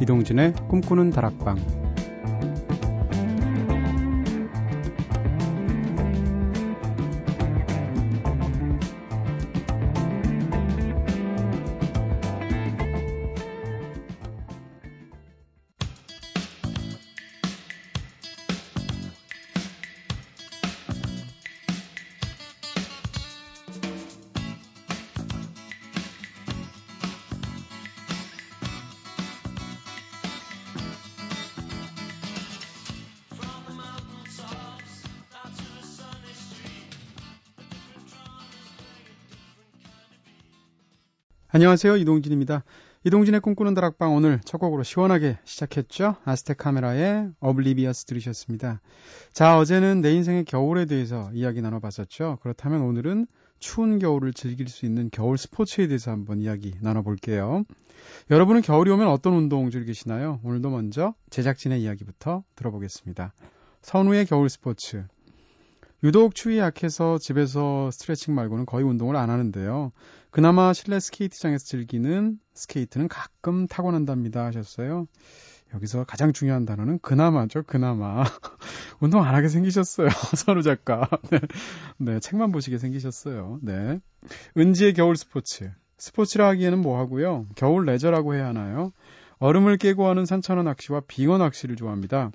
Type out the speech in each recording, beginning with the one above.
이동진의 꿈꾸는 다락방 안녕하세요. 이동진입니다. 이동진의 꿈꾸는 다락방 오늘 첫 곡으로 시원하게 시작했죠. 아스테 카메라의 어블리비어스 들으셨습니다. 자, 어제는 내 인생의 겨울에 대해서 이야기 나눠봤었죠. 그렇다면 오늘은 추운 겨울을 즐길 수 있는 겨울 스포츠에 대해서 한번 이야기 나눠볼게요. 여러분은 겨울이 오면 어떤 운동 즐기시나요? 오늘도 먼저 제작진의 이야기부터 들어보겠습니다. 선우의 겨울 스포츠. 유독 추위에 약해서 집에서 스트레칭 말고는 거의 운동을 안 하는데요. 그나마 실내 스케이트장에서 즐기는 스케이트는 가끔 타고 난답니다 하셨어요. 여기서 가장 중요한 단어는 그나마죠, 그나마. 운동 안 하게 생기셨어요, 선우 작가. 네. 네, 책만 보시게 생기셨어요. 네. 은지의 겨울 스포츠. 스포츠라 하기에는 뭐 하고요? 겨울 레저라고 해야 하나요? 얼음을 깨고 하는 산천어 낚시와 빙어 낚시를 좋아합니다.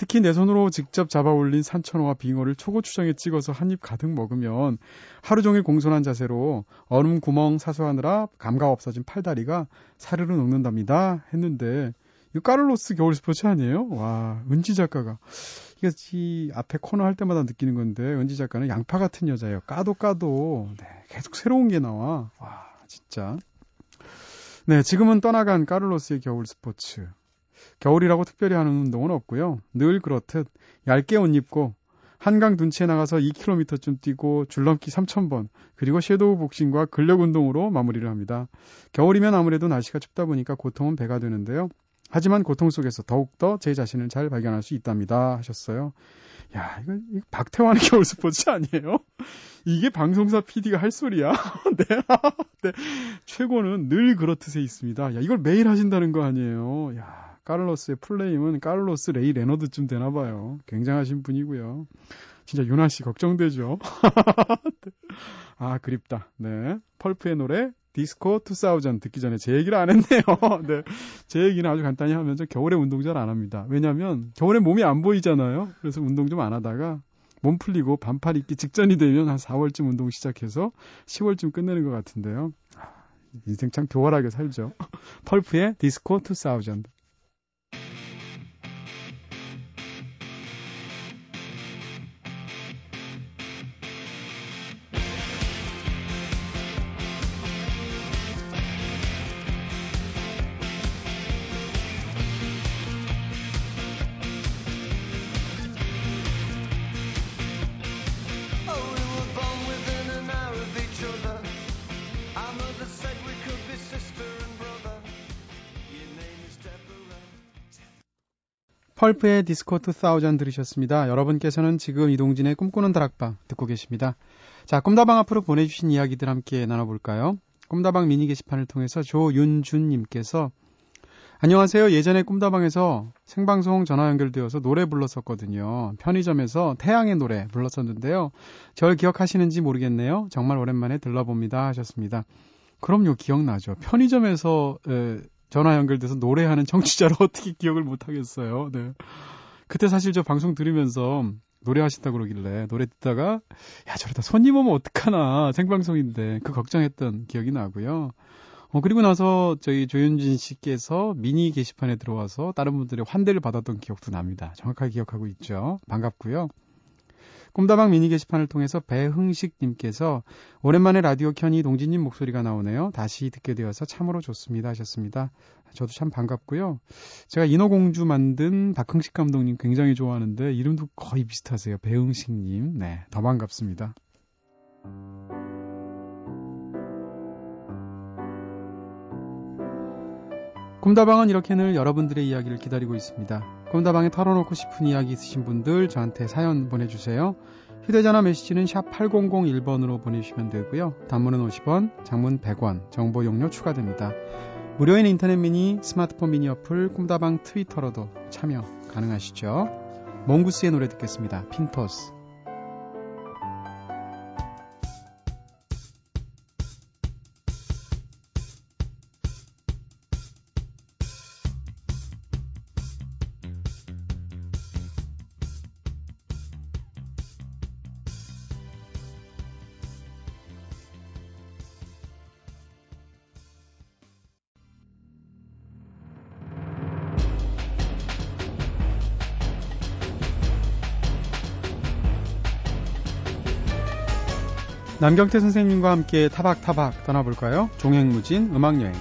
특히 내 손으로 직접 잡아 올린 산천어와 빙어를 초고추장에 찍어서 한 입 가득 먹으면 하루 종일 공손한 자세로 얼음 구멍 사수하느라 감각 없어진 팔다리가 사르르 녹는답니다. 했는데 이 까를로스 겨울 스포츠 아니에요? 와, 은지 작가가 이게 이 앞에 코너 할 때마다 느끼는 건데 은지 작가는 양파 같은 여자예요. 까도 까도 네, 계속 새로운 게 나와. 와, 진짜. 네, 지금은 떠나간 까를로스의 겨울 스포츠. 겨울이라고 특별히 하는 운동은 없고요. 늘 그렇듯 얇게 옷 입고 한강 둔치에 나가서 2km쯤 뛰고 줄넘기 3,000번, 그리고 섀도우 복싱과 근력 운동으로 마무리를 합니다. 겨울이면 아무래도 날씨가 춥다 보니까 고통은 배가 되는데요. 하지만 고통 속에서 더욱더 제 자신을 잘 발견할 수 있답니다. 하셨어요. 야, 이거 박태환의 겨울 스포츠 아니에요? 이게 방송사 PD가 할 소리야? 네. 네. 최고는 늘 그렇듯에 있습니다. 야, 이걸 매일 하신다는 거 아니에요? 야. 카를로스의 full name은 카를로스 레이 레너드쯤 되나 봐요. 굉장하신 분이고요. 진짜 유나 씨 걱정되죠. 아 그립다. 네, 펄프의 노래 디스코 2000 듣기 전에 제 얘기를 안 했네요. 네, 제 얘기는 아주 간단히 하면서 겨울에 운동 잘 안 합니다. 왜냐하면 겨울에 몸이 안 보이잖아요. 그래서 운동 좀 안 하다가 몸 풀리고 반팔 입기 직전이 되면 한 4월쯤 운동 시작해서 10월쯤 끝내는 것 같은데요. 아, 인생 참 교활하게 살죠. 펄프의 디스코 2000. 펄프의 디스코 2000 들으셨습니다. 여러분께서는 지금 이동진의 꿈꾸는 다락방 듣고 계십니다. 자, 꿈다방 앞으로 보내주신 이야기들 함께 나눠볼까요? 꿈다방 미니 게시판을 통해서 조윤준님께서 안녕하세요. 예전에 꿈다방에서 생방송 전화 연결되어서 노래 불렀었거든요. 편의점에서 태양의 노래 불렀었는데요. 절 기억하시는지 모르겠네요. 정말 오랜만에 들러봅니다. 하셨습니다. 그럼요, 기억나죠. 편의점에서 에, 전화 연결돼서 노래하는 청취자를 어떻게 기억을 못 하겠어요. 네. 그때 사실 저 방송 들으면서 노래하신다 그러길래 노래 듣다가 야 저러다 손님 오면 어떡하나 생방송인데 그 걱정했던 기억이 나고요. 어 그리고 나서 저희 조윤진 씨께서 미니 게시판에 들어와서 다른 분들의 환대를 받았던 기억도 납니다. 정확하게 기억하고 있죠. 반갑고요. 꿈다방 미니 게시판을 통해서 배흥식님께서 오랜만에 라디오 켜니 동진님 목소리가 나오네요. 다시 듣게 되어서 참으로 좋습니다 하셨습니다. 저도 참 반갑고요. 제가 인어공주 만든 박흥식 감독님 굉장히 좋아하는데 이름도 거의 비슷하세요. 배흥식님. 네, 더 반갑습니다. 꿈다방은 이렇게 늘 여러분들의 이야기를 기다리고 있습니다. 꿈다방에 털어놓고 싶은 이야기 있으신 분들 저한테 사연 보내주세요. 휴대전화 메시지는 샵 8001번으로 보내주시면 되고요. 단문은 50원, 장문 100원, 정보 용료 추가됩니다. 무료인 인터넷 미니, 스마트폰 미니 어플, 꿈다방 트위터로도 참여 가능하시죠. 몽구스의 노래 듣겠습니다. 핀토스. 남경태 선생님과 함께 타박타박 떠나볼까요? 종횡무진 음악여행.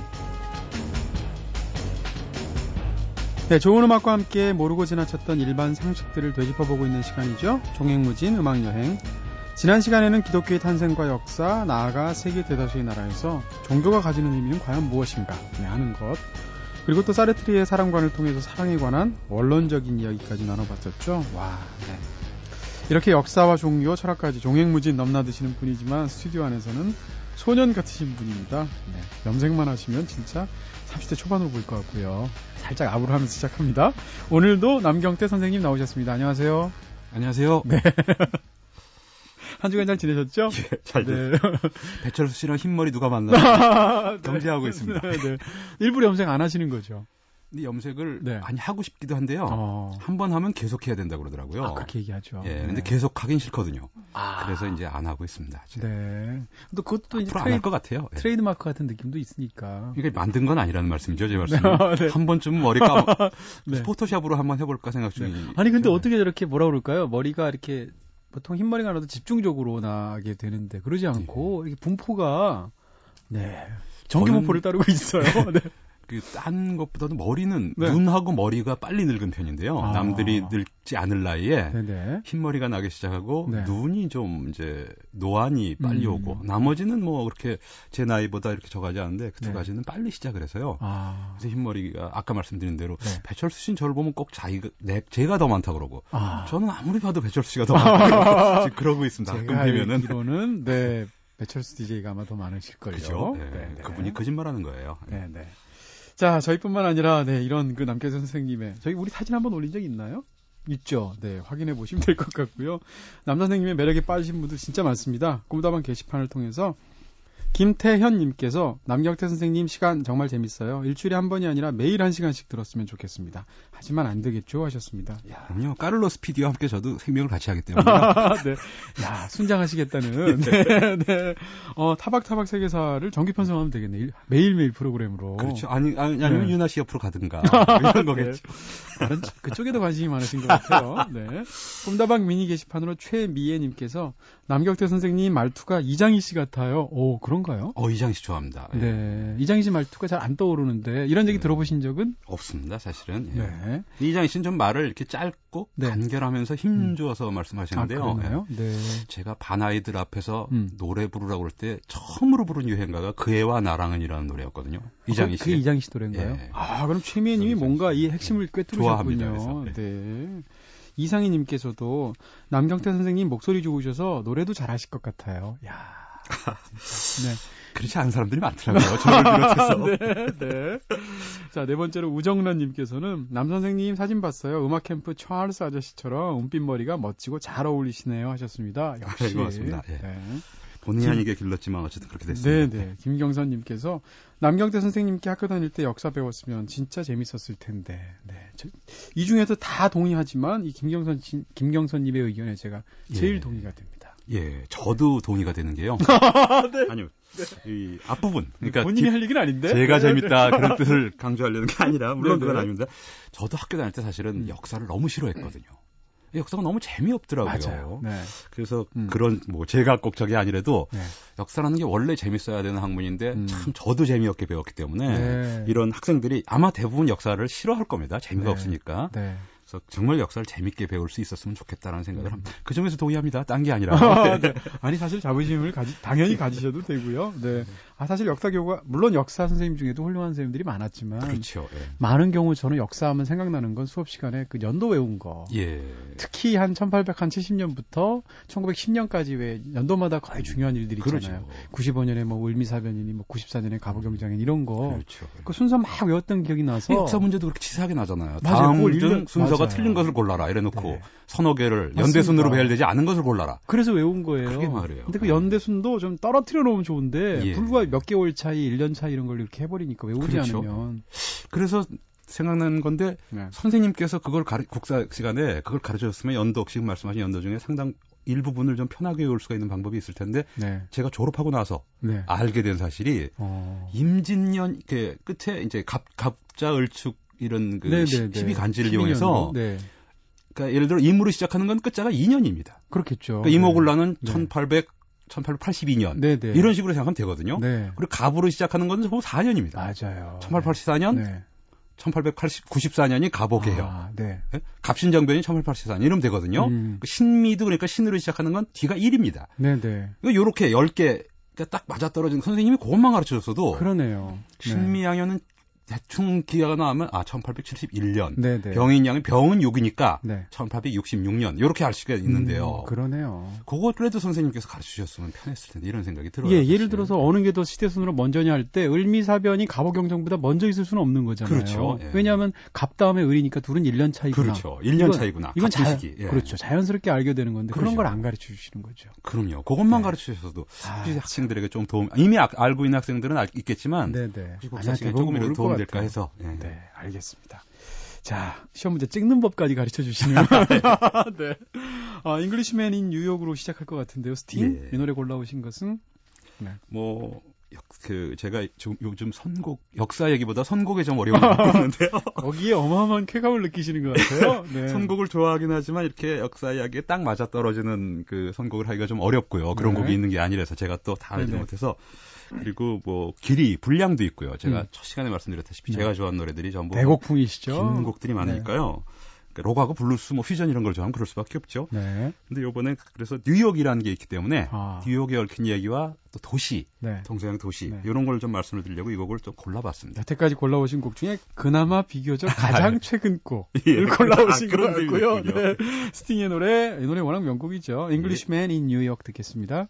네, 좋은 음악과 함께 모르고 지나쳤던 일반 상식들을 되짚어보고 있는 시간이죠. 종횡무진 음악여행. 지난 시간에는 기독교의 탄생과 역사, 나아가 세계 대다수의 나라에서 종교가 가지는 의미는 과연 무엇인가 네, 하는 것. 그리고 또 사르트리의 사랑관을 통해서 사랑에 관한 원론적인 이야기까지 나눠봤었죠. 와, 네. 이렇게 역사와 종교, 철학까지 종횡무진 넘나드시는 분이지만 스튜디오 안에서는 소년 같으신 분입니다. 네, 염색만 하시면 진짜 30대 초반으로 보일 것 같고요. 살짝 압으로 하면서 시작합니다. 오늘도 남경태 선생님 나오셨습니다. 안녕하세요. 안녕하세요. 네. 한 주간 잘 지내셨죠? 예, 잘 네. 배철수 씨랑 흰머리 누가 만나 경제하고 네. 있습니다. 네. 일부러 염색 안 하시는 거죠? 근데 염색을 네. 많이 하고 싶기도 한데요. 어. 한번 하면 계속 해야 된다 고 그러더라고요. 아, 그렇게 얘기하죠. 예, 네. 근데 계속 하긴 싫거든요. 아. 그래서 이제 안 하고 있습니다. 이제. 네. 또 그것도 이제 트레이드, 안것 같아요. 예. 트레이드 마크 같은 느낌도 있으니까. 이게 만든 건 아니라는 말씀이죠, 제 말씀. 네. 한 번쯤 머리 감 네. 포토샵으로 한번 해볼까 생각 중이. 네. 아니 근데 어떻게 저렇게 뭐라 그럴까요? 머리가 이렇게 보통 흰머리가 나도 집중적으로 나게 되는데 그러지 않고 네. 이게 분포가 네. 전기분포를 따르고 있어요. 네. 그딴 것보다도 머리는 네. 눈하고 머리가 빨리 늙은 편인데요. 아. 남들이 늙지 않을 나이에 네네. 흰머리가 나기 시작하고 네. 눈이 좀 이제 노안이 빨리 음. 오고 나머지는 뭐 그렇게 제 나이보다 이렇게 적하지 않은데 그두 네. 가지는 빨리 시작을 해서요. 아. 그래서 흰머리가 아까 말씀드린 대로 네. 배철수 씨는 저를 보면 꼭 자기가 내 제가 더 많다 그러고 아. 저는 아무리 봐도 배철수 씨가 더 많다 그러고 있습니다. 가끔 되면은 이로는 네. 배철수 DJ가 아마 더 많으실걸요. 그죠? 네, 네, 네. 그분이 거짓말하는 거예요. 네, 네. 자, 저희뿐만 아니라 네, 이런 그 남계 선생님의 저희 우리 사진 한번 올린 적 있나요? 있죠. 네, 확인해 보시면 될 것 같고요. 남 선생님의 매력에 빠지신 분들 진짜 많습니다. 꿈다방 게시판을 통해서 김태현님께서 남경태 선생님 시간 정말 재밌어요. 일주일에 한 번이 아니라 매일 한 시간씩 들었으면 좋겠습니다. 하지만 안 되겠죠 하셨습니다. 야, 그럼요. 까를로스 PD와 함께 저도 생명을 같이 하기 때문에. 네. 야, 순장하시겠다는. 네, 네. 어, 타박타박 세계사를 정기 편성하면 되겠네. 매일매일 프로그램으로. 그렇죠. 아니, 아니 아니면 네. 유나 씨 옆으로 가든가. 이런 거겠죠. 네. 다른 그쪽에도 관심이 많으신 것 같아요. 네. 꿈다방 미니 게시판으로 최미애님께서 남경태 선생님 말투가 이장희 씨 같아요. 오, 그런가요? 어, 이장희 씨 좋아합니다. 예. 네. 이장희 씨 말투가 잘 안 떠오르는데 이런 얘기 네. 들어보신 적은? 없습니다, 사실은. 예. 네. 이장희 씨는 좀 말을 이렇게 짧고 네. 간결하면서 힘줘서 음. 말씀하시는데요. 아? 예. 네. 제가 반아이들 앞에서 음. 노래 부르라고 그럴 때 처음으로 부른 유행가가 그 애와 나랑은이라는 노래였거든요. 이장희 씨. 그게 이장희 씨 노래인가요? 예. 아, 그럼 최미애 님이 뭔가 이 핵심을 꿰뚫으셨군요. 네. 네. 이상희님께서도 남경태 선생님 목소리 좋으셔서 노래도 잘하실 것 같아요. 야. 네. 그렇지 않은 사람들이 많더라고요. 저를 비롯해서. 네, 네. 자, 네 번째로 우정란님께서는 남 선생님 사진 봤어요. 음악 캠프 찰스 아저씨처럼 은빛 머리가 멋지고 잘 어울리시네요 하셨습니다. 역시. 네, 고맙습니다. 예. 네. 본의 아니게 길렀지만 어쨌든 그렇게 됐습니다. 네네. 김경선님께서 남경태 선생님께 학교 다닐 때 역사 배웠으면 진짜 재밌었을 텐데. 네. 저, 이 중에서 다 동의하지만 이 김경선 김경선님의 의견에 제가 제일 예. 동의가 됩니다. 예, 저도 동의가 되는 게요. 네. 아니요. 네. 이 앞부분. 그러니까 본인이 기, 할 얘기는 아닌데. 제가 재밌다 그런 뜻을 강조하려는 게 아니라 물론. 그건 아닙니다. 저도 학교 다닐 때 사실은 음. 역사를 너무 싫어했거든요. 역사가 너무 재미없더라고요. 맞아요. 네. 그래서 음. 그런 뭐 제가 꼭 저게 아니래도 네. 역사라는 게 원래 재밌어야 되는 학문인데 음. 참 저도 재미없게 배웠기 때문에 네. 이런 학생들이 아마 대부분 역사를 싫어할 겁니다. 재미가 네. 없으니까. 네. 그래서 정말 역사를 재밌게 배울 수 있었으면 좋겠다라는 생각을 합니다. 그 점에서 동의합니다. 딴 게 아니라. 네. 아니 사실 자부심을 가지 당연히 가지셔도 되고요. 네. 아 사실 역사 교과 물론 역사 선생님 중에도 훌륭한 선생님들이 많았지만 그렇죠. 예. 많은 경우 저는 역사하면 생각나는 건 수업 시간에 그 연도 외운 거. 예. 특히 한 1870년부터 1910년까지 왜 연도마다 거의 중요한 일들이 있잖아요. 그렇죠. 95년에 뭐 을미사변이니 뭐 94년에 갑오경장인 이런 거. 그렇죠. 그 순서 막 외웠던 기억이 나서 역사 문제도 그렇게 치사하게 나잖아요. 맞아요. 다음 중 순서가 맞아요. 틀린 것을 골라라 이래놓고 네. 서너 개를 연대순으로 배열되지 않은 것을 골라라. 그래서 외운 거예요. 그게 말이에요. 근데 그 연대순도 좀 떨어뜨려 놓으면 좋은데 예. 불과 몇 개월 차이, 1년 차이 이런 걸 이렇게 해버리니까 외우지 그렇죠. 않으면. 그래서 생각나는 건데 네. 선생님께서 그걸 가르, 국사 시간에 그걸 가르쳐줬으면 연도 지금 말씀하신 연도 중에 상당 일부분을 좀 편하게 외울 수가 있는 방법이 있을 텐데 네. 제가 졸업하고 나서 네. 알게 된 사실이 어. 임진년 이렇게 끝에 이제 갑 갑자 을축 이런 그 네, 네, 네. 시, 비 간지를 이용해서 네. 그러니까 예를 들어 임으로 시작하는 건 끝자가 2년입니다. 그렇겠죠. 그러니까 이모굴라는 1800 1882년 네네. 이런 식으로 생각하면 되거든요. 네. 그리고 갑으로 시작하는 건 4년입니다. 맞아요. 1884년, 네. 1894년이 갑오개요. 아, 네. 예? 갑신정변이 1884년 이러면 되거든요. 음. 그 신미도 그러니까 신으로 시작하는 건 뒤가 1입니다. 네네. 요렇게 10개 딱 맞아떨어진 선생님이 그것만 가르쳐줬어도 그러네요. 신미양요는 대충 기가가 나오면 아 1871년 네네. 병인 양이 병은 6이니까 네. 1866년 이렇게 알 수가 있는데요. 음, 그러네요. 그것그래도 선생님께서 가르쳐 주셨으면 편했을 텐데 이런 생각이 들어요. 예, 예를 들어서 어느 게 더 시대순으로 먼저냐 할 때 을미사변이 갑오경정보다 먼저 있을 수는 없는 거잖아요. 그렇죠. 예. 왜냐하면 갑 다음에 을이니까 둘은 1년 차이구나. 그렇죠. 1년 이건, 차이구나. 이건 자, 예. 그렇죠. 자연스럽게 알게 되는 건데 그렇죠. 그런 걸 안 가르쳐 주시는 거죠. 그럼요. 그것만 네. 가르쳐 주셔도 아, 학생들에게 좀 도움 이미 알고 있는 학생들은 알, 있겠지만 네네. 혹시 국사 시간에 조금이라도 도움 될까 해서 예. 네, 알겠습니다. 자, 시험 문제 찍는 법까지 가르쳐 주시면. 네. 아, Englishman in New York으로 시작할 것 같은데요. 스팅? 예. 이 노래 골라오신 것은? 네. 뭐, 그, 제가 좀 요즘 선곡, 역사 얘기보다 선곡에 좀 어려움을 갖고 있는데요. 거기에 어마어마한 쾌감을 느끼시는 것 같아요. 네. 선곡을 좋아하긴 하지만 이렇게 역사 이야기에 딱 맞아 떨어지는 그 선곡을 하기가 좀 어렵고요. 그런 네. 곡이 있는 게 아니라서 제가 또 다 알지 못해서 그리고 뭐 길이 분량도 있고요. 제가 음. 첫 시간에 말씀드렸다시피 네. 제가 좋아하는 노래들이 전부 대곡풍이시죠. 긴 곡들이 많으니까요. 네. 록하고 블루스, 뭐 퓨전 이런 걸 좋아하면 그럴 수밖에 없죠. 네. 근데 요번에 그래서 뉴욕이라는 게 있기 때문에 아. 뉴욕에 얽힌 얘기와 또 도시, 네. 동서양 도시 네. 이런 걸 좀 말씀을 드리려고 이 곡을 좀 골라봤습니다. 여태까지 골라오신 곡 중에 그나마 비교적 가장 최근 곡을 예. 골라오신 아, 것 같고요. 네. 스팅의 노래, 이 노래 워낙 명곡이죠. Englishman in New York 듣겠습니다.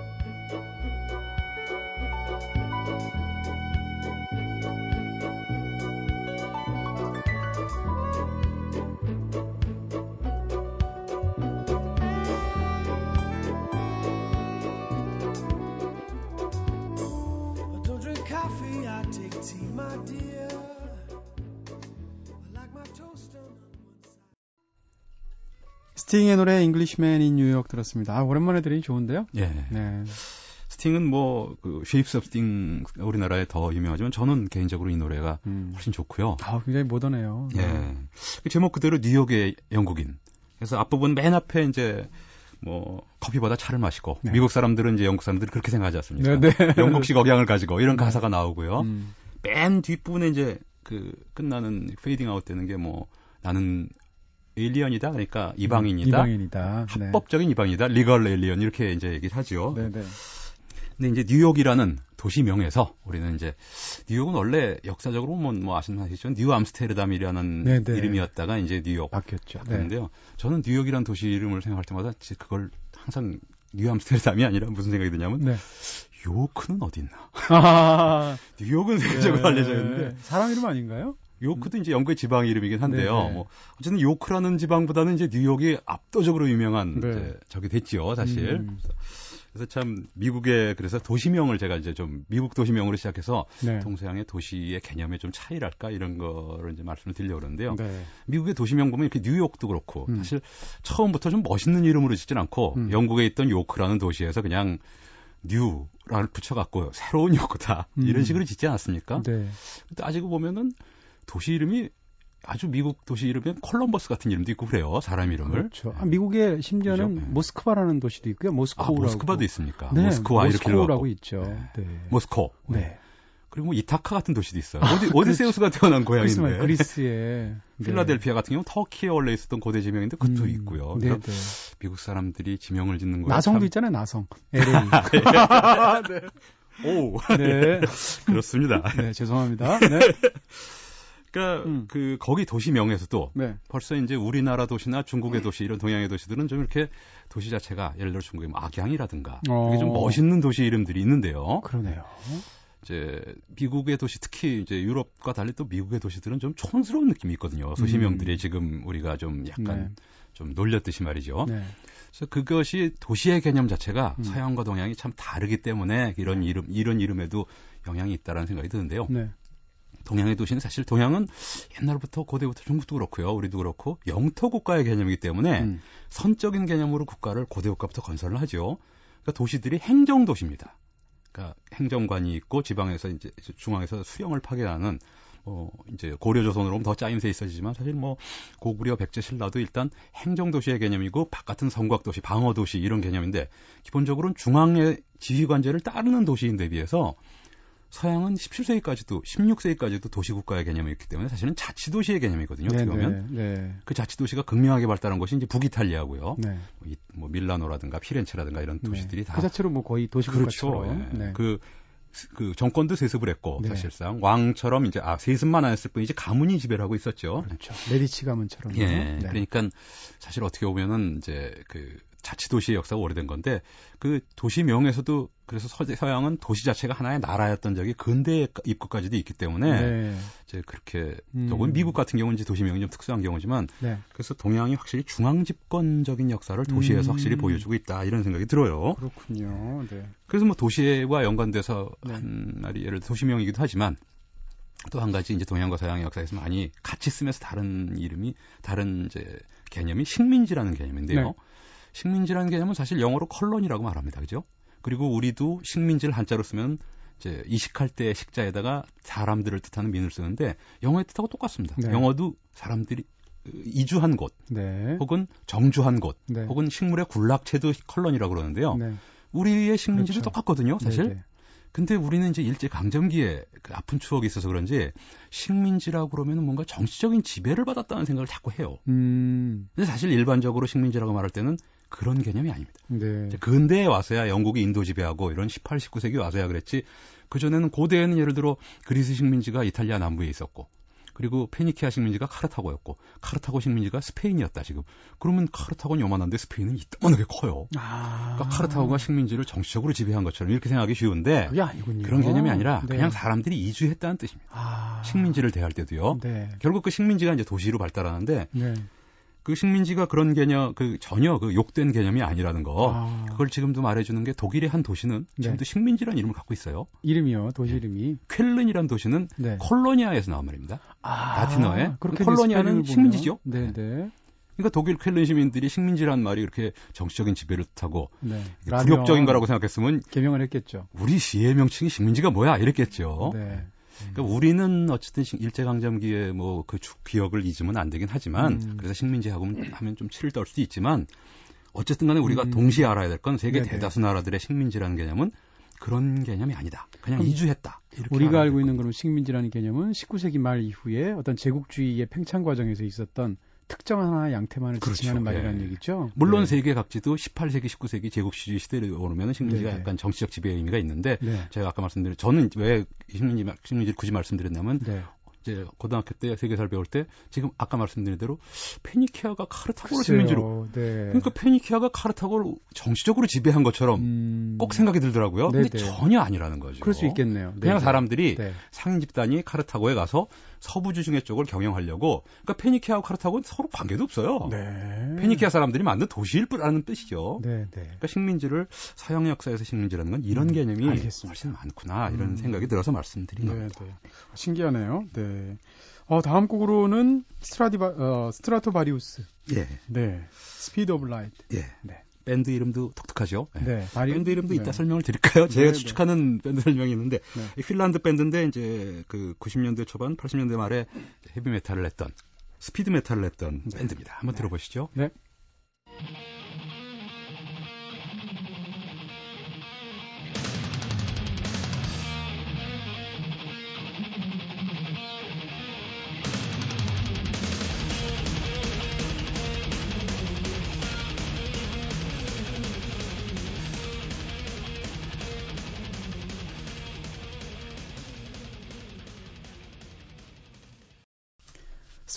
스팅의 노래 Englishman in New York 들었습니다. 아, 오랜만에 들으니 좋은데요? 예. 네. 스팅은 뭐, 그, Shapes of 스팅 우리나라에 더 유명하지만 저는 개인적으로 이 노래가 음. 훨씬 좋고요. 아, 굉장히 모던해요. 네. 예. 그 제목 그대로 뉴욕의 영국인. 그래서 앞부분 맨 앞에 이제 뭐 커피보다 차를 마시고 네. 미국 사람들은 이제 영국 사람들이 그렇게 생각하지 않습니까? 네, 네. 영국식 억양을 가지고 이런 네. 가사가 나오고요. 음. 맨 뒷부분에 이제 그 끝나는 fading out 되는 게 뭐 나는 alien이다. 그러니까 이방인이다. 이방인이다. 네. 합법적인 네. 이방인이다. legal alien 이렇게 이제 얘기를 하죠. 네, 네. 근데 이제 뉴욕이라는 도시명에서 우리는 이제 뉴욕은 원래 역사적으로 뭐, 뭐 아시나시죠? 뉴 암스테르담이라는 네네. 네. 이름이었다가 이제 뉴욕 바뀌었죠. 바뀌었는데요. 네. 저는 뉴욕이라는 도시 이름을 생각할 때마다 그걸 항상 뉴 암스테르담이 아니라 무슨 생각이 드냐면 네. 요크는 어디 있나? 뉴욕은 세계적으로 네. 알려져 있는데 사람 이름 아닌가요? 요크도 이제 영국의 지방 이름이긴 한데요. 네네. 뭐 어쨌든 요크라는 지방보다는 이제 뉴욕이 압도적으로 유명한 네. 이제 저기 됐지요, 사실. 음. 그래서 참 미국의 그래서 도시명을 제가 이제 좀 미국 도시명으로 시작해서 네. 동서양의 도시의 개념에 좀 차이랄까 이런 거를 이제 말씀을 드리려고 그러는데요. 네. 미국의 도시명 보면 이렇게 뉴욕도 그렇고 음. 사실 처음부터 좀 멋있는 이름으로 짓진 않고 음. 영국에 있던 요크라는 도시에서 그냥 뉴라를 붙여갖고 새로운 요크다 음. 이런 식으로 짓지 않았습니까? 네. 따지고 보면은 도시 이름이 아주 미국 도시 이름은 콜럼버스 같은 이름도 있고 그래요. 사람 이름을. 그렇죠. 아, 미국에 심지어는 그렇죠? 모스크바라는 도시도 있고요. 모스코우라고. 아, 모스크바도 있습니까? 네, 모스크바 이렇게 모스코우라고 있죠. 네. 네. 모스코. 네. 그리고 뭐 이타카 같은 도시도 있어요. 어디 아, 오디세우스가 태어난 고향인데. 그리스에. 필라델피아 같은 경우 터키에 원래 있었던 고대 지명인데 그것도 음, 있고요. 네, 네. 미국 사람들이 지명을 짓는 거예요. 나성도 참... 있잖아요, 나성. LA. 네. 오. 네. 그렇습니다. 네, 죄송합니다. 네. 그러니까 음. 그 거기 도시명에서도 네. 벌써 이제 우리나라 도시나 중국의 도시 이런 동양의 도시들은 좀 이렇게 도시 자체가 예를 들어 중국의 뭐 악양이라든가 어. 이게 좀 멋있는 도시 이름들이 있는데요. 그러네요. 이제 미국의 도시 특히 이제 유럽과 달리 또 미국의 도시들은 좀 촌스러운 느낌이 있거든요. 소시명들이 음. 지금 우리가 좀 약간 네. 좀 놀렸듯이 말이죠. 네. 그래서 그것이 도시의 개념 자체가 음. 서양과 동양이 참 다르기 때문에 이런 이름 이런 이름에도 영향이 있다라는 생각이 드는데요. 네. 동양의 도시는 사실 동양은 옛날부터 고대부터 중국도 그렇고요. 우리도 그렇고 영토 국가의 개념이기 때문에 음. 선적인 개념으로 국가를 고대 국가부터 건설을 하죠. 그러니까 도시들이 행정 도시입니다. 그러니까 행정관이 있고 지방에서 이제 중앙에서 수령을 파견하는 어 이제 고려 조선으로 보면 더 짜임새 있어지지만 사실 뭐 고구려 백제 신라도 일단 행정 도시의 개념이고 바깥은 성곽 도시, 방어 도시 이런 개념인데 기본적으로는 중앙의 지휘 관제를 따르는 도시인데 비해서 서양은 17세기까지도 16세기까지도 도시국가의 개념이 있기 때문에 사실은 자치도시의 개념이거든요. 어떻게 네, 보면 네, 네. 그 자치도시가 극명하게 발달한 것이 이제 북이탈리아고요. 네. 뭐, 뭐 밀라노라든가 피렌체라든가 이런 네. 도시들이 다그 자체로 뭐 거의 도시국가처럼 그렇죠. 네. 그, 그 정권도 세습을 했고 사실상 왕처럼 이제 아 세습만 안 했을 뿐이지 가문이 지배를 하고 있었죠. 그렇죠. 메디치 가문처럼. 예. 그러니까 사실 어떻게 보면은 이제 그 자치도시의 역사가 오래된 건데 그 도시명에서도 그래서 서, 서양은 도시 자체가 하나의 나라였던 적이 근대 입구까지도 있기 때문에 네. 이제 그렇게 음. 혹은 미국 같은 경우는 이제 도시명이 좀 특수한 경우지만 네. 그래서 동양이 확실히 중앙 집권적인 역사를 도시에서 음. 확실히 보여주고 있다 이런 생각이 들어요. 그렇군요. 네. 그래서 뭐 도시와 연관돼서 네. 한 말이 예를 들어 도시명이기도 하지만 또한 가지 이제 동양과 서양의 역사에서 많이 같이 쓰면서 다른 이름이 다른 이제 개념이 식민지라는 개념인데요. 네. 식민지라는 개념은 사실 영어로 컬러니라고 말합니다. 그죠? 그리고 우리도 식민지를 한자로 쓰면 이제 이식할 때 식자에다가 사람들을 뜻하는 민을 쓰는데 영어의 뜻하고 똑같습니다. 네. 영어도 사람들이 이주한 곳, 네. 혹은 정주한 곳, 네. 혹은 식물의 군락체도 컬러니라고 그러는데요. 네. 우리의 식민지도 그렇죠. 똑같거든요, 사실. 네네. 네. 근데 우리는 이제 일제 강점기에 그 아픈 추억이 있어서 그런지 식민지라고 그러면 뭔가 정치적인 지배를 받았다는 생각을 자꾸 해요. 음. 근데 사실 일반적으로 식민지라고 말할 때는 그런 개념이 아닙니다. 네. 근대에 와서야 영국이 인도 지배하고 이런 18, 19세기 와서야 그랬지. 그전에는 고대에는 예를 들어 그리스 식민지가 이탈리아 남부에 있었고 그리고 페니키아 식민지가 카르타고였고 카르타고 식민지가 스페인이었다 지금. 그러면 카르타고는 요만한데 스페인은 이따만하게 커요. 아. 그러니까 카르타고가 식민지를 정치적으로 지배한 것처럼 이렇게 생각하기 쉬운데. 그런 개념이 아니라 네. 그냥 사람들이 이주했다는 뜻입니다. 아. 식민지를 대할 때도요. 네. 결국 그 식민지가 이제 도시로 발달하는데 네. 그 식민지가 그런 개념, 그 전혀 그 욕된 개념이 아니라는 거. 아. 그걸 지금도 말해주는 게 독일의 한 도시는 네. 지금도 식민지라는 이름을 갖고 있어요. 이름이요, 도시 이름이. 쾰른이라는 도시는 네. 콜로니아에서 나온 말입니다. 아. 라틴어에. 콜로니아는 식민지죠. 네, 네. 그러니까 독일 쾰른 시민들이 식민지라는 말이 이렇게 정치적인 지배를 뜻하고 네. 굴욕적인 거라고 생각했으면 개명을 했겠죠. 우리 시의 명칭이 식민지가 뭐야 이랬겠죠. 네. 그러니까 우리는 어쨌든 일제강점기에 뭐 그 기억을 잊으면 안 되긴 하지만 음. 그래서 식민지하고 하면 좀 치를 떨 수도 있지만 어쨌든 간에 우리가 음. 동시에 알아야 될 건 세계 네네. 대다수 나라들의 식민지라는 개념은 그런 개념이 아니다. 그냥 이주했다. 우리가 알고 있는 그런 식민지라는 개념은 19세기 말 이후에 어떤 제국주의의 팽창 과정에서 있었던 특정 하나의 양태만을 그렇죠. 지칭하는 말이라는 예. 얘기죠. 물론 네. 세계 각지도 18세기, 19세기 제국주의 시대를 오르면 식민지가 네네. 약간 정치적 지배의 의미가 있는데 네. 제가 아까 말씀드린 저는 왜 식민지 식민지를 굳이 말씀드렸냐면 네. 이제 고등학교 때 세계사를 배울 때 지금 아까 말씀드린 대로 페니키아가 카르타고를 식민지로 네. 그러니까 페니키아가 카르타고를 정치적으로 지배한 것처럼 음... 꼭 생각이 들더라고요. 네네. 근데 전혀 아니라는 거죠. 그럴 수 있겠네요. 그냥 네네. 사람들이 네. 상인 집단이 카르타고에 가서 서부 지중해 쪽을 경영하려고 그러니까 페니키아와 카르타고는 서로 관계도 없어요. 네. 페니키아 사람들이 만든 도시일 뿐이라는 뜻이죠. 네, 네. 그러니까 식민지를 서양 역사에서 식민지라는 건 이런 음, 개념이 알겠습니다. 훨씬 많구나 이런 음. 생각이 들어서 말씀드린 네, 겁니다. 네. 신기하네요. 네. 어, 다음 곡으로는 스트라디바 어, 스트라토바리우스. 예. 네. Speed of Light. 예. 네. 밴드 이름도 독특하죠. 네. 네. 밴드 이름도 이따 네. 설명을 드릴까요? 제가 네, 네. 추측하는 밴드 설명이 있는데 네. 핀란드 밴드인데 이제 그 90년대 초반, 80년대 말에 헤비 메탈을 했던 스피드 메탈을 했던 밴드입니다. 한번 들어보시죠. 네.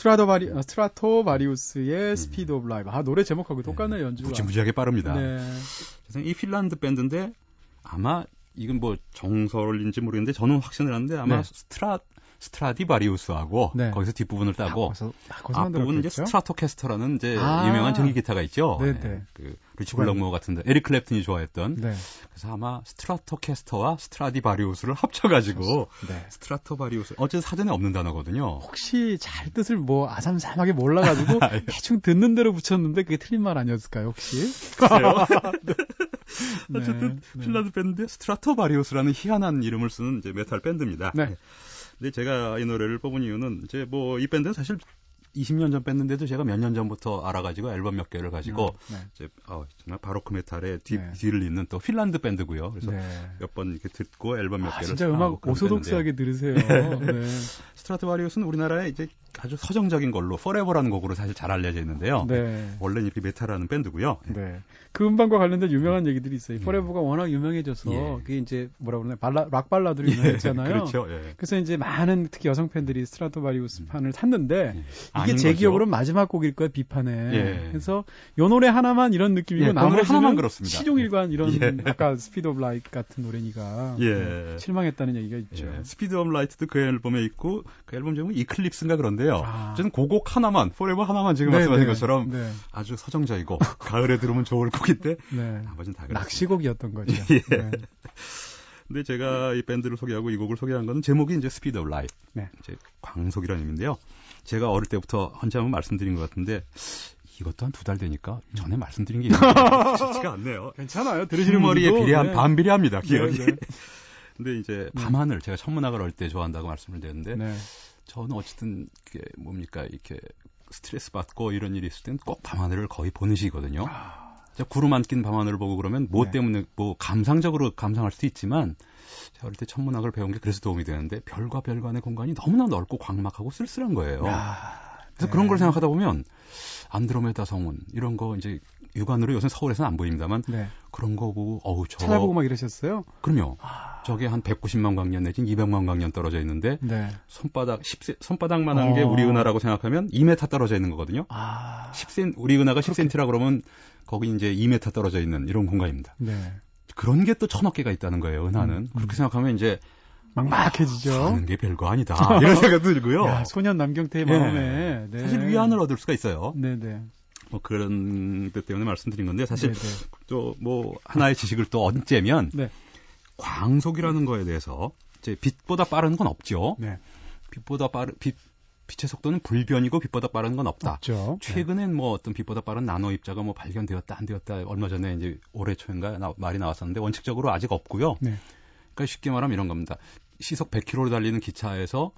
스트라토바리 어, 스트라토바리우스의 음. Speed of Light. 아 노래 제목하고 똑같네요 연주가. 무지무지하게 빠릅니다. 네. 이 핀란드 밴드인데 아마 이건 뭐 정설인지 모르겠는데 저는 확신을 하는데 아마 네. 스트라 스트라디바리우스하고 네. 거기서 뒷부분을 따고 아, 거기서, 아, 앞부분은 이제 스트라토캐스터라는 이제 아~ 유명한 전기 기타가 있죠. 네네. 네. 그 리치 블랙모어 같은데 에릭 클랩튼이 좋아했던. 네. 그래서 아마 스트라토캐스터와 스트라디바리우스를 합쳐가지고 네. 스트라토바리우스. 어쨌든 사전에 없는 단어거든요. 혹시 잘 뜻을 뭐 아삼삼하게 몰라가지고. 대충 듣는 대로 붙였는데 그게 틀린 말 아니었을까요 혹시? 그래요? 네. 어쨌든 네. 핀란드 밴드 스트라토바리우스라는 희한한 이름을 쓰는 이제 메탈 밴드입니다. 네. 근데 제가 이 노래를 뽑은 이유는 이제 뭐 이 밴드는 사실 20년 전 밴드인데도 제가 몇 년 전부터 알아가지고 앨범 몇 개를 가지고 네, 네. 이제 어, 정말 바로크 메탈의 뒤, 네. 뒤를 잇는 또 핀란드 밴드고요. 그래서 네. 몇번 이렇게 듣고 앨범 몇 아, 개를 진짜 음악 orthodox하게 들으세요. 네. 스트라토바리우스는 우리나라에 이제 아주 서정적인 걸로 Forever라는 곡으로 사실 잘 알려져 있는데요. 네. 원래는 이렇게 메탈하는 밴드고요. 네. 그 음반과 관련된 유명한 얘기들이 있어요. Forever가 음. 워낙 유명해져서 예. 그게 이제 뭐라 그러나 발라 락 발라드로 예. 유명했잖아요. 그렇죠. 예. 그래서 이제 많은 특히 여성 팬들이 스트라토바리우스 음. 판을 샀는데 예. 이게 제 기억으로는 마지막 곡일 거예요 이 판에. 예. 그래서 요 노래 하나만 이런 느낌이고 예, 나머지는 하나만 그렇습니다. 시종일관 이런 예. 아까 Speed of Light 같은 노래니까 예. 실망했다는 얘기가 있죠. Speed of Light도 그 앨범에 있고 그 앨범 제목이 Eclipse인가 그런데요. 아. 저는 고 곡 하나만 Forever 하나만 지금 네, 말씀하신 네. 것처럼 네. 아주 서정적이고 가을에 들으면 좋을 곡인데 네. 나머지는 다 낚시곡이었던 거죠. 예. 네. 근데 제가 이 밴드를 소개하고 이 곡을 소개한 거는 제목이 이제 Speed of Light. 네. 이제 광속이라는 의미인데요. 제가 어릴 때부터 한참 한번 말씀드린 것 같은데 이것도 한 두 달 되니까 전에 말씀드린 게 좋지가 않네요. 괜찮아요. 들으시는 머리에 비례한 네. 반비례합니다. 기억이. 네, 네. 근데 이제 밤하늘 제가 천문학을 어릴 때 좋아한다고 말씀을 드렸는데 네. 저는 어쨌든 이게 뭡니까 이렇게 스트레스 받고 이런 일이 있을 때는 꼭 밤하늘을 거의 보는 시거든요. 아. 구름 안 낀 밤하늘을 보고 그러면 뭐 네. 때문에 뭐 감상적으로 감상할 수도 있지만 제가 어릴 때 천문학을 배운 게 그래서 도움이 되는데 별과 별 간의 공간이 너무나 넓고 광막하고 쓸쓸한 거예요. 야, 그래서 네. 그런 걸 생각하다 보면 안드로메다 성운 이런 거 이제 육안으로 요새 서울에서는 안 보입니다만 네. 그런 거 보고 어우 저 찾아보고 막 이러셨어요? 그럼요. 아... 저게 한 190만 광년 내지 200만 광년 떨어져 있는데 네. 손바닥 10세, 손바닥만한 어... 게 우리 은하라고 생각하면 2m 떨어져 있는 거거든요. 아... 10cm 우리 은하가 그렇게... 10cm라 그러면 거기 이제 2m 떨어져 있는 이런 공간입니다. 네. 그런 게 또 천억 개가 있다는 거예요. 은하는 음, 음. 그렇게 생각하면 이제 막막해지죠. 하는 게 별거 아니다. 이런 생각도 들고요. 야, 소년 남경태의 네. 마음에 네. 사실 위안을 얻을 수가 있어요. 네네. 네. 뭐 그런 것 때문에 말씀드린 건데 사실 또 뭐 하나의 지식을 또 얹자면 네. 광속이라는 거에 대해서 이제 빛보다 빠른 건 없죠. 네. 빛보다 빠른 빛 빛의 속도는 불변이고 빛보다 빠른 건 없다. 없죠. 최근엔 네. 뭐 어떤 빛보다 빠른 나노 입자가 뭐 발견되었다 안 되었다 얼마 전에 이제 올해 초인가 나, 말이 나왔었는데 원칙적으로 아직 없고요. 네. 그러니까 쉽게 말하면 이런 겁니다. 시속 100km로 달리는 기차에서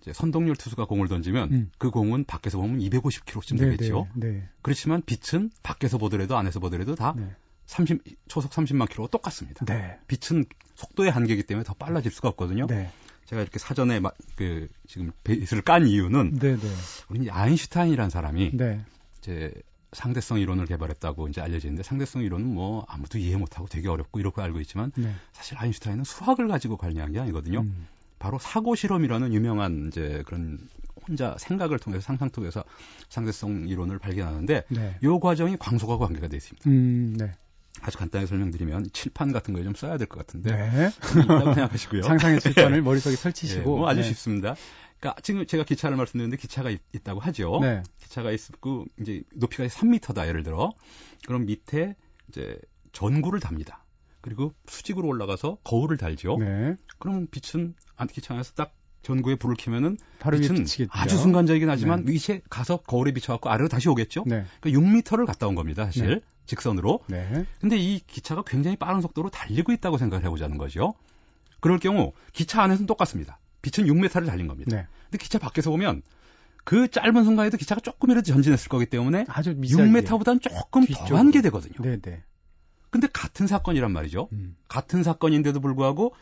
이제 선동열 투수가 공을 던지면 음. 그 공은 밖에서 보면 250km쯤 되겠죠. 네, 네, 그렇지만 빛은 밖에서 보더라도 안에서 보더라도 다 네. 30 초속 30만 킬로가 똑같습니다. 네. 빛은 속도의 한계이기 때문에 더 빨라질 수가 없거든요. 네. 제가 이렇게 사전에 막그 지금 베이스를 깐 이유는 네, 네. 우리 아인슈타인이라는 사람이 네. 이제 상대성 이론을 개발했다고 이제 알려져 있는데 상대성 이론은 뭐 아무도 이해 못하고 되게 어렵고 이렇게 알고 있지만 네. 사실 아인슈타인은 수학을 가지고 관리한 게 아니거든요. 음. 바로 사고 실험이라는 유명한 이제 그런 혼자 생각을 통해서 상상 통해서 상대성 이론을 발견하는데 네. 이 과정이 광속과 관계가 돼 있습니다. 음, 네. 아주 간단히 설명드리면 칠판 같은 걸 좀 써야 될 것 같은데 네. 있다고 생각하시고요. 상상의 칠판을 머릿속에 설치시고 네, 뭐 아주 네. 쉽습니다. 그러니까 지금 제가 기차를 말씀드렸는데 기차가 있, 다고 하죠. 네. 기차가 있고 이제 높이가 3미터다 예를 들어. 그럼 밑에 이제 전구를 답니다. 그리고 수직으로 올라가서 거울을 달죠. 네. 그러면 빛은 기차 안에서 딱 전구에 불을 켜면은 빛은 아주 순간적이긴 하지만 네. 위에 가서 거울에 비춰갖고 아래로 다시 오겠죠. 네. 그러니까 6미터를 갔다 온 겁니다, 사실. 네. 직선으로. 네. 근데 이 기차가 굉장히 빠른 속도로 달리고 있다고 생각을 해보자는 거죠. 그럴 경우 기차 안에서는 똑같습니다. 빛은 6m를 달린 겁니다. 네. 근데 기차 밖에서 보면 그 짧은 순간에도 기차가 조금이라도 전진했을 거기 때문에 아주 6m보다는 조금 더한 게 되거든요. 네네. 네. 근데 같은 사건이란 말이죠. 음. 같은 사건인데도 불구하고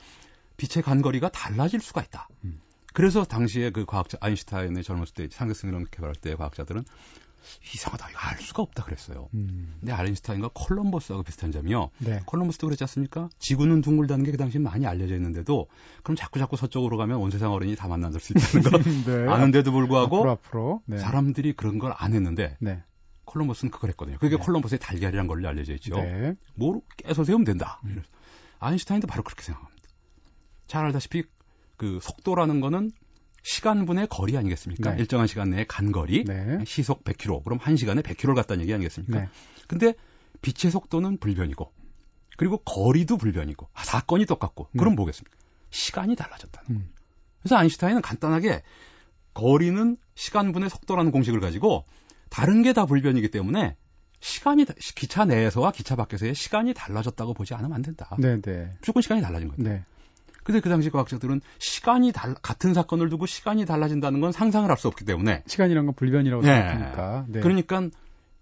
빛의 간거리가 달라질 수가 있다. 음. 그래서 당시에 그 과학자 아인슈타인의 젊었을 때 상대성 이론 개발할 때 과학자들은 이상하다. 이거 알 수가 없다 그랬어요. 음. 근데 아인슈타인과 콜럼버스하고 비슷한 점이요. 네. 콜럼버스도 그랬지 않습니까? 지구는 둥글다는 게 그 당시 많이 알려져 있는데도 그럼 자꾸 자꾸 서쪽으로 가면 온 세상 어른이 다 만날 수 있다는 거 네. 아는데도 불구하고 앞으로, 앞으로. 네. 사람들이 그런 걸 안 했는데 네. 콜럼버스는 그걸 했거든요. 그게 네. 콜럼버스의 달걀이란 걸로 알려져 있죠. 네. 뭘 깨서 세우면 된다. 음. 아인슈타인도 바로 그렇게 생각합니다. 잘 알다시피 그 속도라는 거는 시간분의 거리 아니겠습니까? 네. 일정한 시간 내에 간 거리, 네. 시속 100km. 그럼 1시간에 100km를 갔다는 얘기 아니겠습니까? 네. 근데 빛의 속도는 불변이고, 그리고 거리도 불변이고, 아, 사건이 똑같고, 그럼 네. 뭐겠습니까? 시간이 달라졌다는 거예요. 음. 그래서 아인슈타인은 간단하게 거리는 시간분의 속도라는 공식을 가지고 다른 게 다 불변이기 때문에 시간이 기차 내에서와 기차 밖에서의 시간이 달라졌다고 보지 않으면 안 된다. 네네. 네. 무조건 시간이 달라진 거예요. 네. 근데 그 당시 과학자들은 시간이 달, 같은 사건을 두고 시간이 달라진다는 건 상상을 할 수 없기 때문에 시간이란 건 불변이라고 네. 생각하니까. 네. 그러니까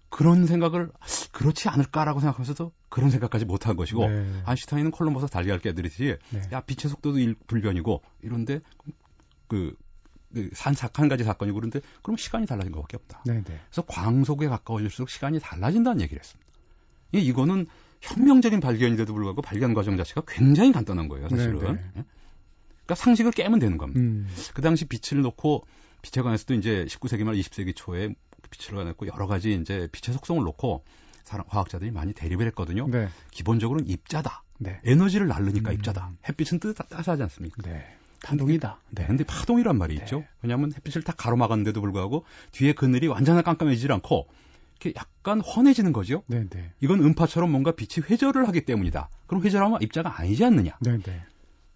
그런 생각을 그렇지 않을까라고 생각하면서도 그런 생각까지 못 한 것이고 네. 아인슈타인은 콜럼버스 달걀 깨들이듯이 네. 야 빛의 속도도 일, 불변이고 이런데 그, 그 산, 한 가지 사건이고 그런데 그럼 시간이 달라진 것밖에 없다. 네네. 네. 그래서 광속에 가까워질수록 시간이 달라진다는 얘기를 했습니다. 이거는 혁명적인 발견인데도 불구하고 발견 과정 자체가 굉장히 간단한 거예요, 사실은. 네네. 네. 예? 그러니까 상식을 깨면 되는 겁니다. 음. 그 당시 빛을 놓고 빛에 관해서도 이제 19세기 말 20세기 초에 빛을 관했고 여러 가지 이제 빛의 속성을 놓고 사람 과학자들이 많이 대립을 했거든요. 네. 기본적으로는 입자다. 네. 에너지를 날르니까 음. 입자다. 햇빛은 뜨, 따스하지 않습니까? 네. 파동이다. 네. 근데 파동이란 말이 네. 있죠. 왜냐하면 햇빛을 다 가로막았는데도 불구하고 뒤에 그늘이 완전히 깜깜해지지 않고 이렇게 약간 환해지는 거죠. 네네. 네. 이건 음파처럼 뭔가 빛이 회절을 하기 때문이다. 그럼 회절하면 입자가 아니지 않느냐. 네네. 네.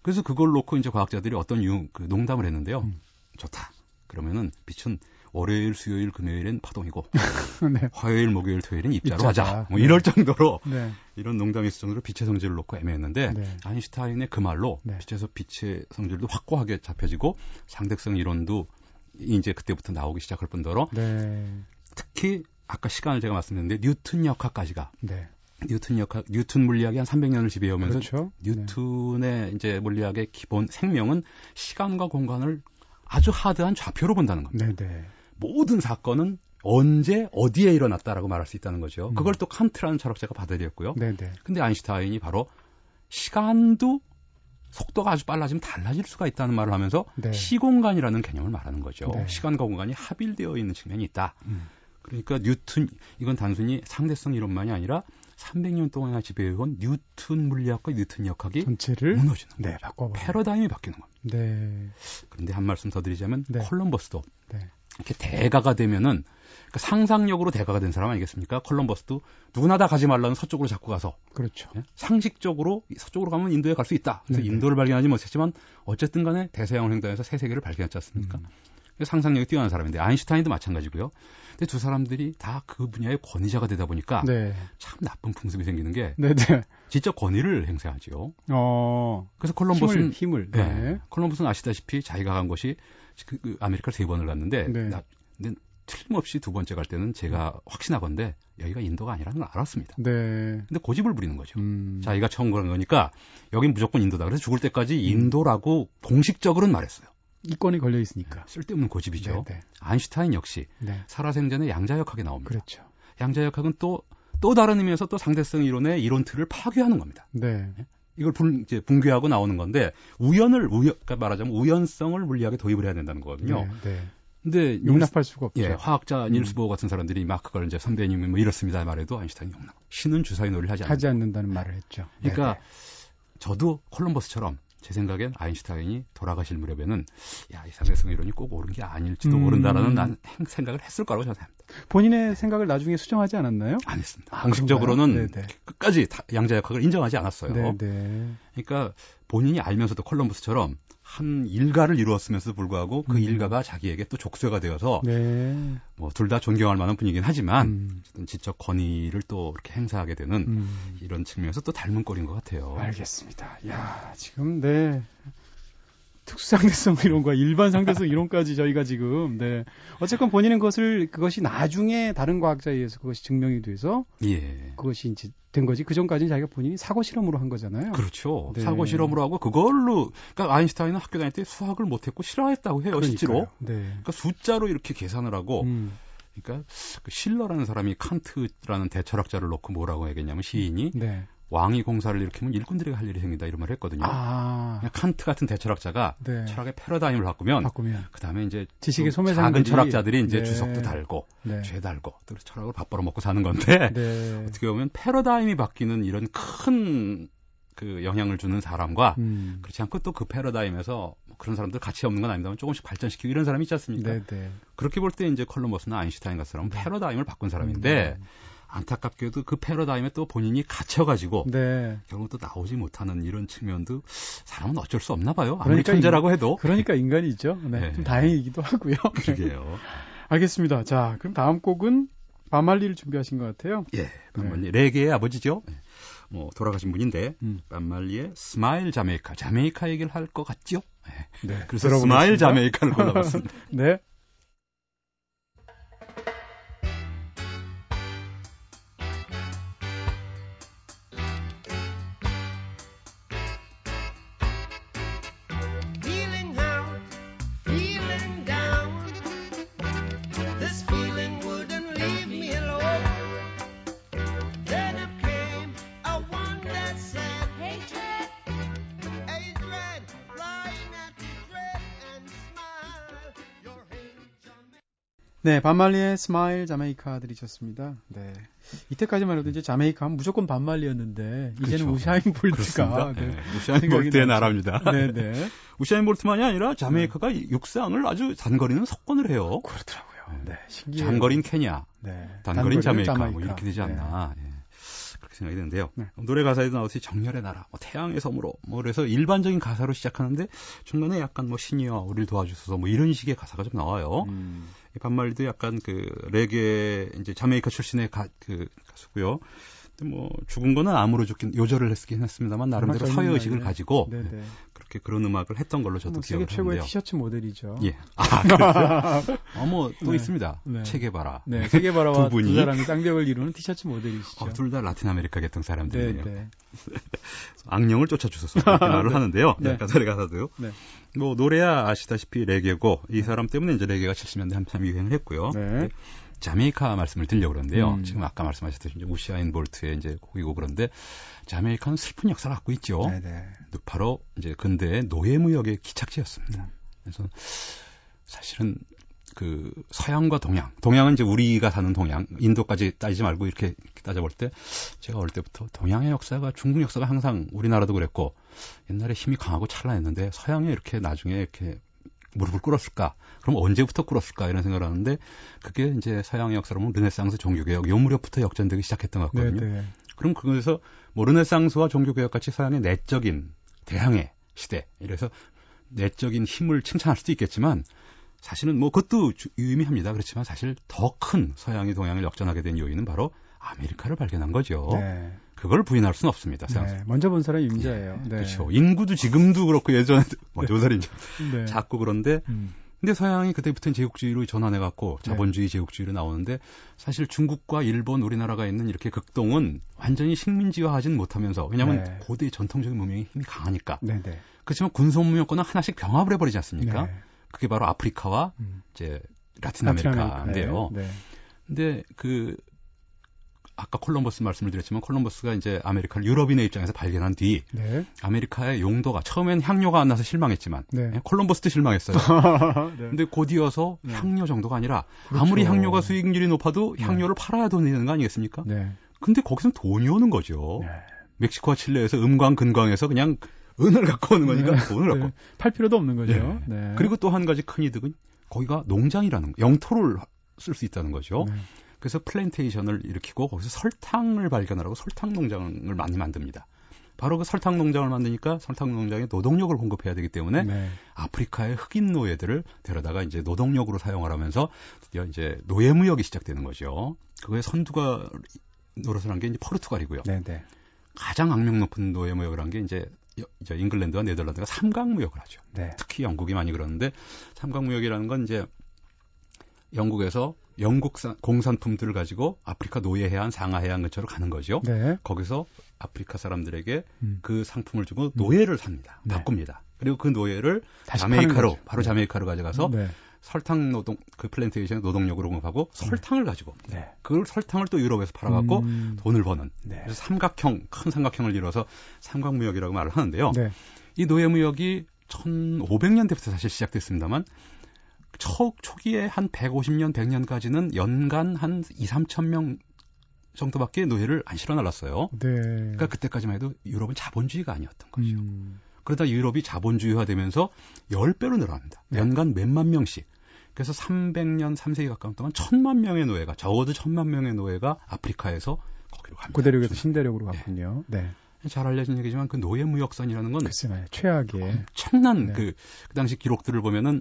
그래서 그걸 놓고 이제 과학자들이 어떤 유, 그 농담을 했는데요. 음. 좋다. 그러면은 빛은 월요일, 수요일, 금요일엔 파동이고 네. 화요일, 목요일, 토요일은 입자로 입자다. 하자. 뭐 네. 이럴 정도로 네. 이런 농담이 있을 정도로 빛의 성질을 놓고 애매했는데 네. 아인슈타인의 그 말로 네. 빛에서 빛의 성질도 확고하게 잡혀지고 상대성 이론도 이제 그때부터 나오기 시작할 뿐더러 네. 특히 아까 시간을 제가 말씀드렸는데 뉴턴 역학까지가 네. 뉴턴 역학, 뉴턴 물리학이 한 300년을 지배해오면서 그렇죠? 뉴턴의 네. 이제 물리학의 기본 생명은 시간과 공간을 아주 하드한 좌표로 본다는 겁니다. 네, 네. 모든 사건은 언제 어디에 일어났다라고 말할 수 있다는 거죠. 음. 그걸 또 칸트라는 철학자가 받아들였고요. 네네. 네. 근데 아인슈타인이 바로 시간도 속도가 아주 빨라지면 달라질 수가 있다는 말을 하면서 네. 시공간이라는 개념을 말하는 거죠. 네. 시간과 공간이 합일되어 있는 측면이 있다. 음. 그러니까 뉴턴 이건 단순히 상대성 이론만이 아니라 300년 동안 지배해온 뉴턴 물리학과 뉴턴 역학이 전체를 무너지는 네, 바꿔 패러다임이 바뀌는 겁니다. 네. 그런데 한 말씀 더 드리자면 네. 콜럼버스도 네. 이렇게 대가가 되면은 그러니까 상상력으로 대가가 된 사람 아니겠습니까? 콜럼버스도 누구나 다 가지 말라는 서쪽으로 자꾸 가서 그렇죠. 예? 상식적으로 서쪽으로 가면 인도에 갈 수 있다. 그래서 네네. 인도를 발견하지 못했지만 어쨌든 간에 대서양을 횡단해서 새 세계를 발견했지 않습니까? 음. 상상력이 뛰어난 사람인데 아인슈타인도 마찬가지고요. 근데 두 사람들이 다 그 분야의 권위자가 되다 보니까 네. 참 나쁜 풍습이 생기는 게 네네. 네. 직접 권위를 행사하지요. 어. 그래서 콜럼버스는 힘을, 힘을. 네. 네. 콜럼버스는 아시다시피 자기가 간 곳이 그, 그 아메리카를 세 번을 갔는데 네. 나, 근데 틀림없이 두 번째 갈 때는 제가 확신하건데 여기가 인도가 아니라는 걸 알았습니다. 네. 근데 고집을 부리는 거죠. 음. 자기가 처음 간 거니까 여긴 무조건 인도다. 그래서 죽을 때까지 음. 인도라고 공식적으로는 말했어요. 이권이 걸려 있으니까. 쓸데없는 고집이죠. 네네. 네. 아인슈타인 역시 네. 살아생전에 양자역학이 나옵니다. 그렇죠. 양자역학은 또, 또 다른 의미에서 또 상대성 이론의 이론 틀을 파괴하는 겁니다. 네. 예? 이걸 분, 이제 붕괴하고 나오는 건데 우연을 우연 그러니까 말하자면 우연성을 물리학에 도입을 해야 된다는 거거든요. 네, 네. 근데 용납할 수가 없죠. 예, 화학자 음. 닐스 보어 같은 사람들이 막 그걸 이제 선배님이 뭐 이렇습니다 말해도 아인슈타인이 용납. 신은 주사위 놀이를 하지, 하지 않는다는 말을 했죠. 그러니까 네네. 저도 콜럼버스처럼 제 생각엔 아인슈타인이 돌아가실 무렵에는 야, 이 상대성 이론이 꼭 옳은 게 아닐지도 음. 모른다라는 난 생각을 했을 거라고 저는 생각합니다. 본인의 생각을 나중에 수정하지 않았나요? 안 했습니다. 아, 공식적으로는 끝까지 양자 역학을 인정하지 않았어요. 네네. 그러니까 본인이 알면서도 콜럼버스처럼 한 일가를 이루었으면서도 불구하고 그 음. 일가가 자기에게 또 족쇄가 되어서 네. 뭐둘 다 존경할 만한 분이긴 하지만 음. 어쨌든 지적 권위를 또 이렇게 행사하게 되는 음. 이런 측면에서 또 닮은 꼴인 것 같아요. 알겠습니다. 야 지금 네 특수상대성 이론과 일반 상대성 이론까지 저희가 지금 네 어쨌건 본인은 그것을 그것이 나중에 다른 과학자에 의해서 그것이 증명이 돼서 예. 그것이 이제 된 거지 그 전까지는 자기가 본인이 사고 실험으로 한 거잖아요. 그렇죠. 네. 사고 실험으로 하고 그걸로 그러니까 아인슈타인은 학교 다닐 때 수학을 못했고 싫어했다고 해요 그러니까요. 실제로. 네. 그러니까 숫자로 이렇게 계산을 하고 음. 그러니까 그 실러라는 사람이 칸트라는 대철학자를 놓고 뭐라고 얘기했냐면 시인이 네. 왕이 공사를 일으키면 일꾼들이 할 일이 생긴다 이런 말을 했거든요. 아. 칸트 같은 대철학자가 네. 철학의 패러다임을 바꾸면, 바꾸면. 그다음에 이제 지식의 소매상들이 작은 철학자들이 이제 네. 주석도 달고 네. 죄 달고 또 철학을 밥 벌어 먹고 사는 건데 네. 어떻게 보면 패러다임이 바뀌는 이런 큰 그 영향을 주는 사람과 음. 그렇지 않고 또 그 패러다임에서 뭐 그런 사람들 가치 없는 건 아닙니다만 조금씩 발전시키고 이런 사람이 있지 않습니까? 네, 네. 그렇게 볼 때 이제 컬럼버스나 아인슈타인 같은 사람은 패러다임을 바꾼 사람인데 음. 안타깝게도 그 패러다임에 또 본인이 갇혀가지고 네. 결국 또 나오지 못하는 이런 측면도 사람은 어쩔 수 없나 봐요. 아무리 그러니까 천재라고 해도. 그러니까 인간이죠. 네, 네. 좀 다행이기도 하고요. 그러게요. 알겠습니다. 자, 그럼 다음 곡은 밥 말리를 준비하신 것 같아요. 예, 반말리. 네. 레게의 아버지죠. 네. 뭐 돌아가신 분인데 음. 밥 말리의 Smile Jamaica, 자메이카 얘기를 할 것 같죠? 네. 네. 그래서 Smile Jamaica를 골라봤습니다. 네. 네, 밥 말리의 Smile Jamaica 들으셨습니다. 네. 이때까지만 해도 이제 자메이카 하면 무조건 밥 말리였는데 이제는 그렇죠. 우사인 볼트가 네. 네. 우사인 볼트의 나라입니다. 네, 네. 우사인 볼트만이 아니라 자메이카가 네. 육상을 아주 단거리는 석권을 해요. 그렇더라고요. 네, 신기해요. 장거리는 케냐, 네. 단거리는 자메이카, 자메이카, 뭐 이렇게 되지 않나. 네. 예. 생각이 드는데요. 네. 노래 가사에도 나오듯이 정열의 나라, 뭐 태양의 섬으로, 뭐 그래서 일반적인 가사로 시작하는데 중간에 약간 뭐 신이여 우리를 도와주소서 뭐 이런 식의 가사가 좀 나와요. 음. 밥 말리도 약간 그 레게 이제 자메이카 출신의 가, 그 가수고요. 뭐 죽은 거는 암으로 죽긴 요절을 했긴 했습니다만 나름대로 사회 의식을 가지고 네네. 그렇게 그런 음악을 했던 걸로 저도 뭐 기억을 세계 최고의 티셔츠 모델이죠. 예. 아, 그렇죠. 어 뭐 또 네. 있습니다. 네. 체게바라. 네, 체게바라와 두, 분이. 두 사람이 쌍벽을 이루는 티셔츠 모델이시죠. 어, 둘다 라틴 아메리카 계통 사람들이에요. 네, 네. 악령을 쫓아주소서 그렇게 말을 하는데요. 네. 가사를 가사도요. 네. 뭐 노래야 아시다시피 레게고 이 사람 때문에 이제 레게가 70년대 한참 유행을 했고요. 네. 자메이카 말씀을 드리려고 그러는데요. 음. 지금 아까 말씀하셨듯이 우시아인 볼트의 이제 곡이고 그런데 자메이카는 슬픈 역사를 갖고 있죠. 네네. 바로 이제 근대의 노예무역의 기착지였습니다. 음. 그래서 사실은 그 서양과 동양, 동양은 이제 우리가 사는 동양, 인도까지 따지지 말고 이렇게 따져볼 때 제가 어릴 때부터 동양의 역사가 중국 역사가 항상 우리나라도 그랬고 옛날에 힘이 강하고 찬란했는데 서양에 이렇게 나중에 이렇게 무릎을 꿇었을까? 그럼 언제부터 꿇었을까? 이런 생각을 하는데 그게 이제 서양의 역사로 보면 르네상스 종교개혁 요 무렵부터 역전되기 시작했던 것 같거든요. 네네. 네. 그럼 그거에서 뭐 르네상스와 종교개혁 같이 서양의 내적인 대항해 시대 이래서 내적인 힘을 칭찬할 수도 있겠지만 사실은 뭐 그것도 유의미합니다. 그렇지만 사실 더 큰 서양이 동양을 역전하게 된 요인은 바로 아메리카를 발견한 거죠. 네. 그걸 부인할 수는 없습니다. 네, 먼저 본 사람이 임자예요. 네. 그렇죠. 인구도 지금도 그렇고 예전에 먼저 본 사람이죠. 네. 자꾸 그런데 음. 근데 서양이 그때부터는 제국주의로 전환해 갖고 네. 자본주의 제국주의로 나오는데 사실 중국과 일본, 우리나라가 있는 이렇게 극동은 완전히 식민지화하진 못하면서 왜냐하면 네. 고대 전통적인 문명이 힘이 강하니까. 네, 네. 그렇지만 군소 문명권은 하나씩 병합을 해버리지 않습니까? 네. 그게 바로 아프리카와 음. 이제 라틴 아메리카인데요. 네. 근데 그 아까 콜럼버스 말씀을 드렸지만 콜럼버스가 이제 아메리카를 유럽인의 입장에서 발견한 뒤 네. 아메리카의 용도가 처음엔 향료가 안 나서 실망했지만 네. 예, 콜럼버스도 실망했어요. 네. 근데 곧이어서 네. 향료 정도가 아니라 그렇죠. 아무리 향료가 수익률이 높아도 네. 향료를 팔아야 돈이 되는 거 아니겠습니까? 네. 근데 거기서 돈이 오는 거죠. 네. 멕시코와 칠레에서 은광 은광에서 그냥 은을 갖고 오는 거니까 돈을 갖고 팔 필요도 없는 거죠. 그리고 또 한 가지 큰 이득은 거기가 농장이라는 거, 영토를 쓸 수 있다는 거죠. 그래서 플랜테이션을 일으키고 거기서 설탕을 발견하라고 설탕 농장을 많이 만듭니다. 바로 그 설탕 농장을 만드니까 설탕 농장에 노동력을 공급해야 되기 때문에 네. 아프리카의 흑인 노예들을 데려다가 이제 노동력으로 사용하라면서 드디어 이제 노예 무역이 시작되는 거죠. 그거에 선두가 노릇을 한 게 이제 포르투갈이고요. 네, 네. 가장 악명 높은 노예 무역을 한 게 이제 이제 잉글랜드와 네덜란드가 삼각 무역을 하죠. 네. 특히 영국이 많이 그러는데 삼각 무역이라는 건 이제 영국에서 영국 공산품들을 가지고 아프리카 노예 해안, 상아 해안 근처로 가는 거죠. 네. 거기서 아프리카 사람들에게 음. 그 상품을 주고 노예를 삽니다. 네. 바꿉니다. 그리고 그 노예를 자메이카로 바로 자메이카로 가져가서 네. 설탕 노동 그 플랜테이션 노동력으로 공급하고 음. 설탕을 가지고 네. 그 설탕을 또 유럽에서 팔아갖고 음. 돈을 버는 네. 그래서 삼각형 큰 삼각형을 이뤄서 삼각무역이라고 말을 하는데요. 네. 이 노예무역이 1500년대부터 사실 시작됐습니다만 초, 초기에 한 150년, 100년까지는 연간 한 2, 3천 명 정도밖에 노예를 안 실어 날랐어요. 네. 그러니까 그때까지만 해도 유럽은 자본주의가 아니었던 거죠. 음. 그러다 유럽이 자본주의화되면서 10배로 늘어납니다. 네. 연간 몇만 명씩. 그래서 300년, 3세기 가까운 동안 천만 명의 노예가 적어도 천만 명의 노예가 아프리카에서 거기로 갑니다. 구대륙에서 신대륙으로 갔군요. 네. 네. 잘 알려진 얘기지만 그 노예 무역선이라는 건 글쎄요, 최악의 엄청난 네. 그, 그 당시 기록들을 보면은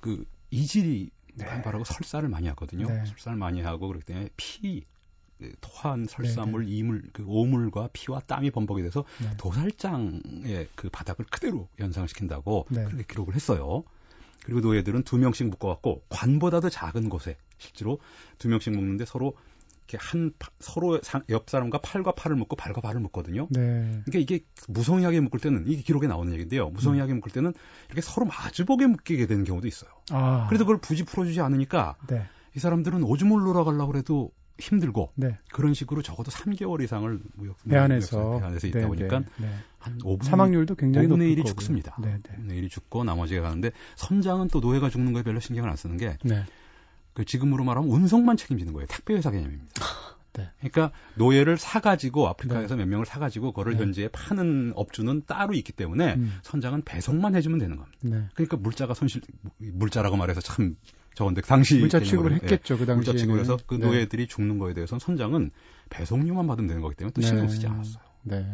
그 이질이 네. 바라고 설사를 많이 하거든요. 네. 설사를 많이 하고 그렇기 때문에 피그 토한 설사물, 네네. 이물, 그 오물과 피와 땀이 범벅이 돼서 네. 도살장의 그 바닥을 그대로 연상을 시킨다고 네. 그렇게 기록을 했어요. 그리고 노예들은 두 명씩 묶어갖고 관보다도 작은 곳에 실제로 두 명씩 묶는데 서로 이렇게 한 서로 옆 사람과 팔과 팔을 묶고 발과 발을 묶거든요. 네. 그러니까 이게 무성의하게 묶을 때는 이게 기록에 나오는 얘기인데요. 무성의하게 음. 묶을 때는 이렇게 서로 마주보게 묶이게 되는 경우도 있어요. 아. 그래도 그걸 굳이 풀어주지 않으니까 네. 이 사람들은 오줌을 놀아가려고 해도 힘들고 네. 그런 식으로 적어도 3개월 이상을 무역 해안에서 해안에서 있다 네, 보니까 네, 한 5분 사망률도 굉장히 5분의 1이 죽습니다. 네, 네. 5분의 1이 죽고 나머지가 가는데 선장은 또 노예가 죽는 거에 별로 신경을 안 쓰는 게 네. 그 지금으로 말하면 운송만 책임지는 거예요. 택배 회사 개념입니다. 네. 그러니까 노예를 사가지고 아프리카에서 네. 몇 명을 사가지고 그거를 네. 현지에 파는 업주는 따로 있기 때문에 음. 선장은 배송만 해주면 되는 겁니다. 네. 그러니까 물자가 손실 물자라고 말해서 참 저건데 당시 물자 취급을 했겠죠 그 당시에 물자 취급해서 그 네. 노예들이 죽는 거에 대해서는 선장은 배송료만 받으면 되는 거기 때문에 또 신경 쓰지 않았어요. 네.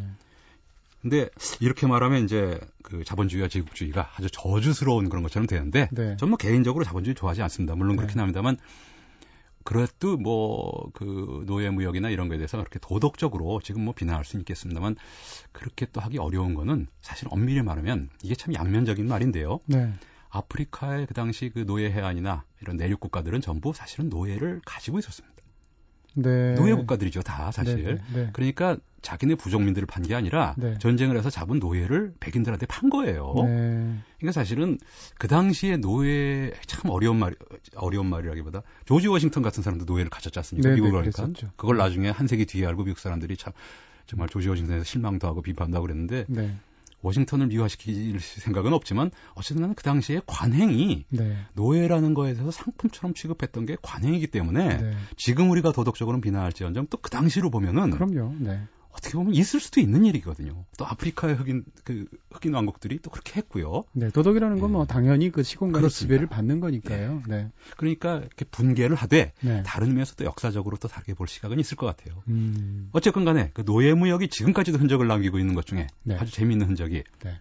근데 이렇게 말하면 이제 그 자본주의와 제국주의가 아주 저주스러운 그런 것처럼 되는데 네. 저는 뭐 개인적으로 자본주의 좋아하지 않습니다. 물론 그렇긴 네. 합니다만 그래도 뭐 그 노예 무역이나 이런 거에 대해서 그렇게 도덕적으로 지금 뭐 비난할 수는 있겠습니다만 그렇게 또 하기 어려운 거는 사실 엄밀히 말하면 이게 참 양면적인 말인데요. 네. 아프리카의 그 당시 그 노예 해안이나 이런 내륙 국가들은 전부 사실은 노예를 가지고 있었습니다. 네. 노예 국가들이죠, 다 사실. 네, 네, 네. 그러니까 자기네 부족민들을 판 게 아니라 네. 전쟁을 해서 잡은 노예를 백인들한테 판 거예요. 네. 그러니까 사실은 그 당시에 노예 참 어려운 말 어려운 말이라기보다 조지 워싱턴 같은 사람도 노예를 가졌지 않습니까? 미국을 하니까 그걸 나중에 한 세기 뒤에 알고 미국 사람들이 참 정말 조지 워싱턴에서 실망도 하고 비판도 하고 그랬는데 워싱턴을 미화시킬 생각은 없지만 어쨌든 간에 그 당시에 관행이 네. 노예라는 거에 대해서 상품처럼 취급했던 게 관행이기 때문에 네. 지금 우리가 도덕적으로는 비난할지언정 또 그 당시로 보면은 그럼요. 네. 어떻게 보면 있을 수도 있는 일이거든요. 또 아프리카의 흑인 그 흑인 왕국들이 또 그렇게 했고요. 네, 도덕이라는 건뭐 네. 당연히 그 시공간의 지배를 받는 거니까요. 네. 네. 그러니까 이렇게 분개를 하되 네. 다른 의미에서 또 역사적으로 또 다르게 볼 시각은 있을 것 같아요. 음. 어쨌건 간에 그 노예 무역이 지금까지도 흔적을 남기고 있는 것 중에 네. 아주 재미있는 흔적이 네.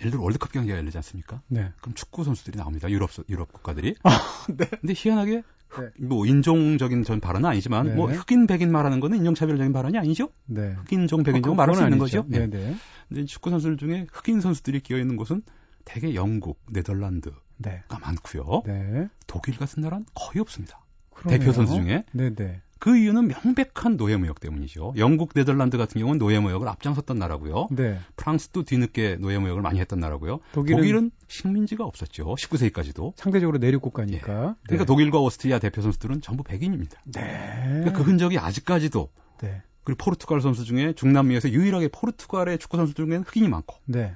예를 들어 월드컵 경기가 열리지 않습니까? 네. 그럼 축구 선수들이 나옵니다. 유럽 유럽 국가들이. 아, 네. 근데 희한하게 네. 뭐 인종적인 전 발언은 아니지만 네. 뭐 흑인 백인 말하는 거는 인종차별적인 발언이 아니죠. 네. 흑인종 백인종 어, 말할 수 있는 거죠. 네. 네. 근데 축구 선수들 중에 흑인 선수들이 끼어 있는 곳은 대개 영국, 네덜란드가 네. 많고요. 네. 독일 같은 나라는 거의 없습니다. 그러네요. 대표 선수 중에. 네네. 네. 그 이유는 명백한 노예 무역 때문이죠. 영국, 네덜란드 같은 경우는 노예 무역을 앞장섰던 나라고요. 네. 프랑스도 뒤늦게 노예 무역을 많이 했던 나라고요. 독일은, 독일은 식민지가 없었죠. 19세기까지도. 상대적으로 내륙 국가니까. 예. 그러니까 네. 독일과 오스트리아 대표 선수들은 전부 백인입니다. 네. 그러니까 그 흔적이 아직까지도 네. 그리고 포르투갈 선수 중에 중남미에서 유일하게 포르투갈의 축구 선수 중에는 흑인이 많고 네.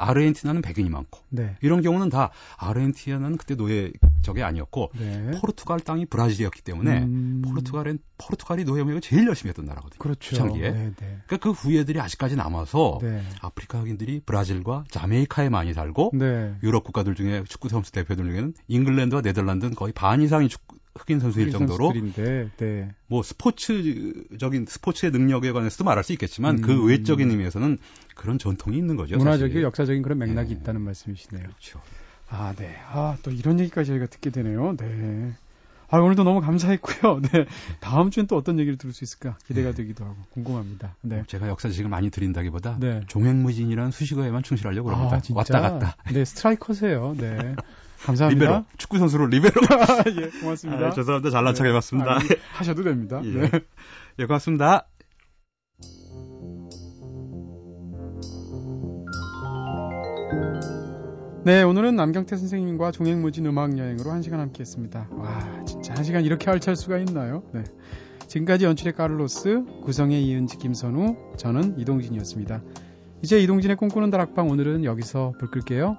아르헨티나는 백인이 많고 네. 이런 경우는 다 아르헨티나는 그때 노예 적이 아니었고 네. 포르투갈 땅이 브라질이었기 때문에 음... 포르투갈은 포르투갈이 노예무역을 제일 열심히 했던 나라거든요. 그렇죠. 초창기에. 네, 네. 그러니까 그 후예들이 아직까지 남아서 네. 아프리카 흑인들이 브라질과 자메이카에 많이 살고 네. 유럽 국가들 중에 축구 선수 대표들 중에는 잉글랜드와 네덜란드는 거의 반 이상이 축구 흑인 선수일 정도로 네. 뭐 스포츠적인 스포츠의 능력에 관해서도 말할 수 있겠지만 그 음. 그 외적인 의미에서는 그런 전통이 있는 거죠. 문화적이고 역사적인 그런 맥락이 네. 있다는 말씀이시네요. 그렇죠. 아, 네. 아, 또 이런 얘기까지 저희가 듣게 되네요. 네. 아, 오늘도 너무 감사했고요. 네. 다음 주엔 또 어떤 얘기를 들을 수 있을까 기대가 네. 되기도 하고 궁금합니다. 네. 뭐 제가 역사 지식을 많이 드린다기보다 네. 종횡무진이라는 수식어에만 충실하려고 합니다. 아, 왔다 갔다. 네, 스트라이커세요. 네. 감사합니다. 리베로. 축구 선수로 리베로. 예, 고맙습니다. 아, 죄송합니다. 잘난 척 해봤습니다. 아 하셔도 됩니다. 예. 네. 예, 고맙습니다. 네, 오늘은 남경태 선생님과 종횡무진 음악 여행으로 한 시간 함께 했습니다. 와, 진짜 한 시간 이렇게 알찰 수가 있나요? 네. 지금까지 연출의 카를로스, 구성의 이은지, 김선우, 저는 이동진이었습니다. 이제 이동진의 꿈꾸는 다락방 오늘은 여기서 불 끌게요.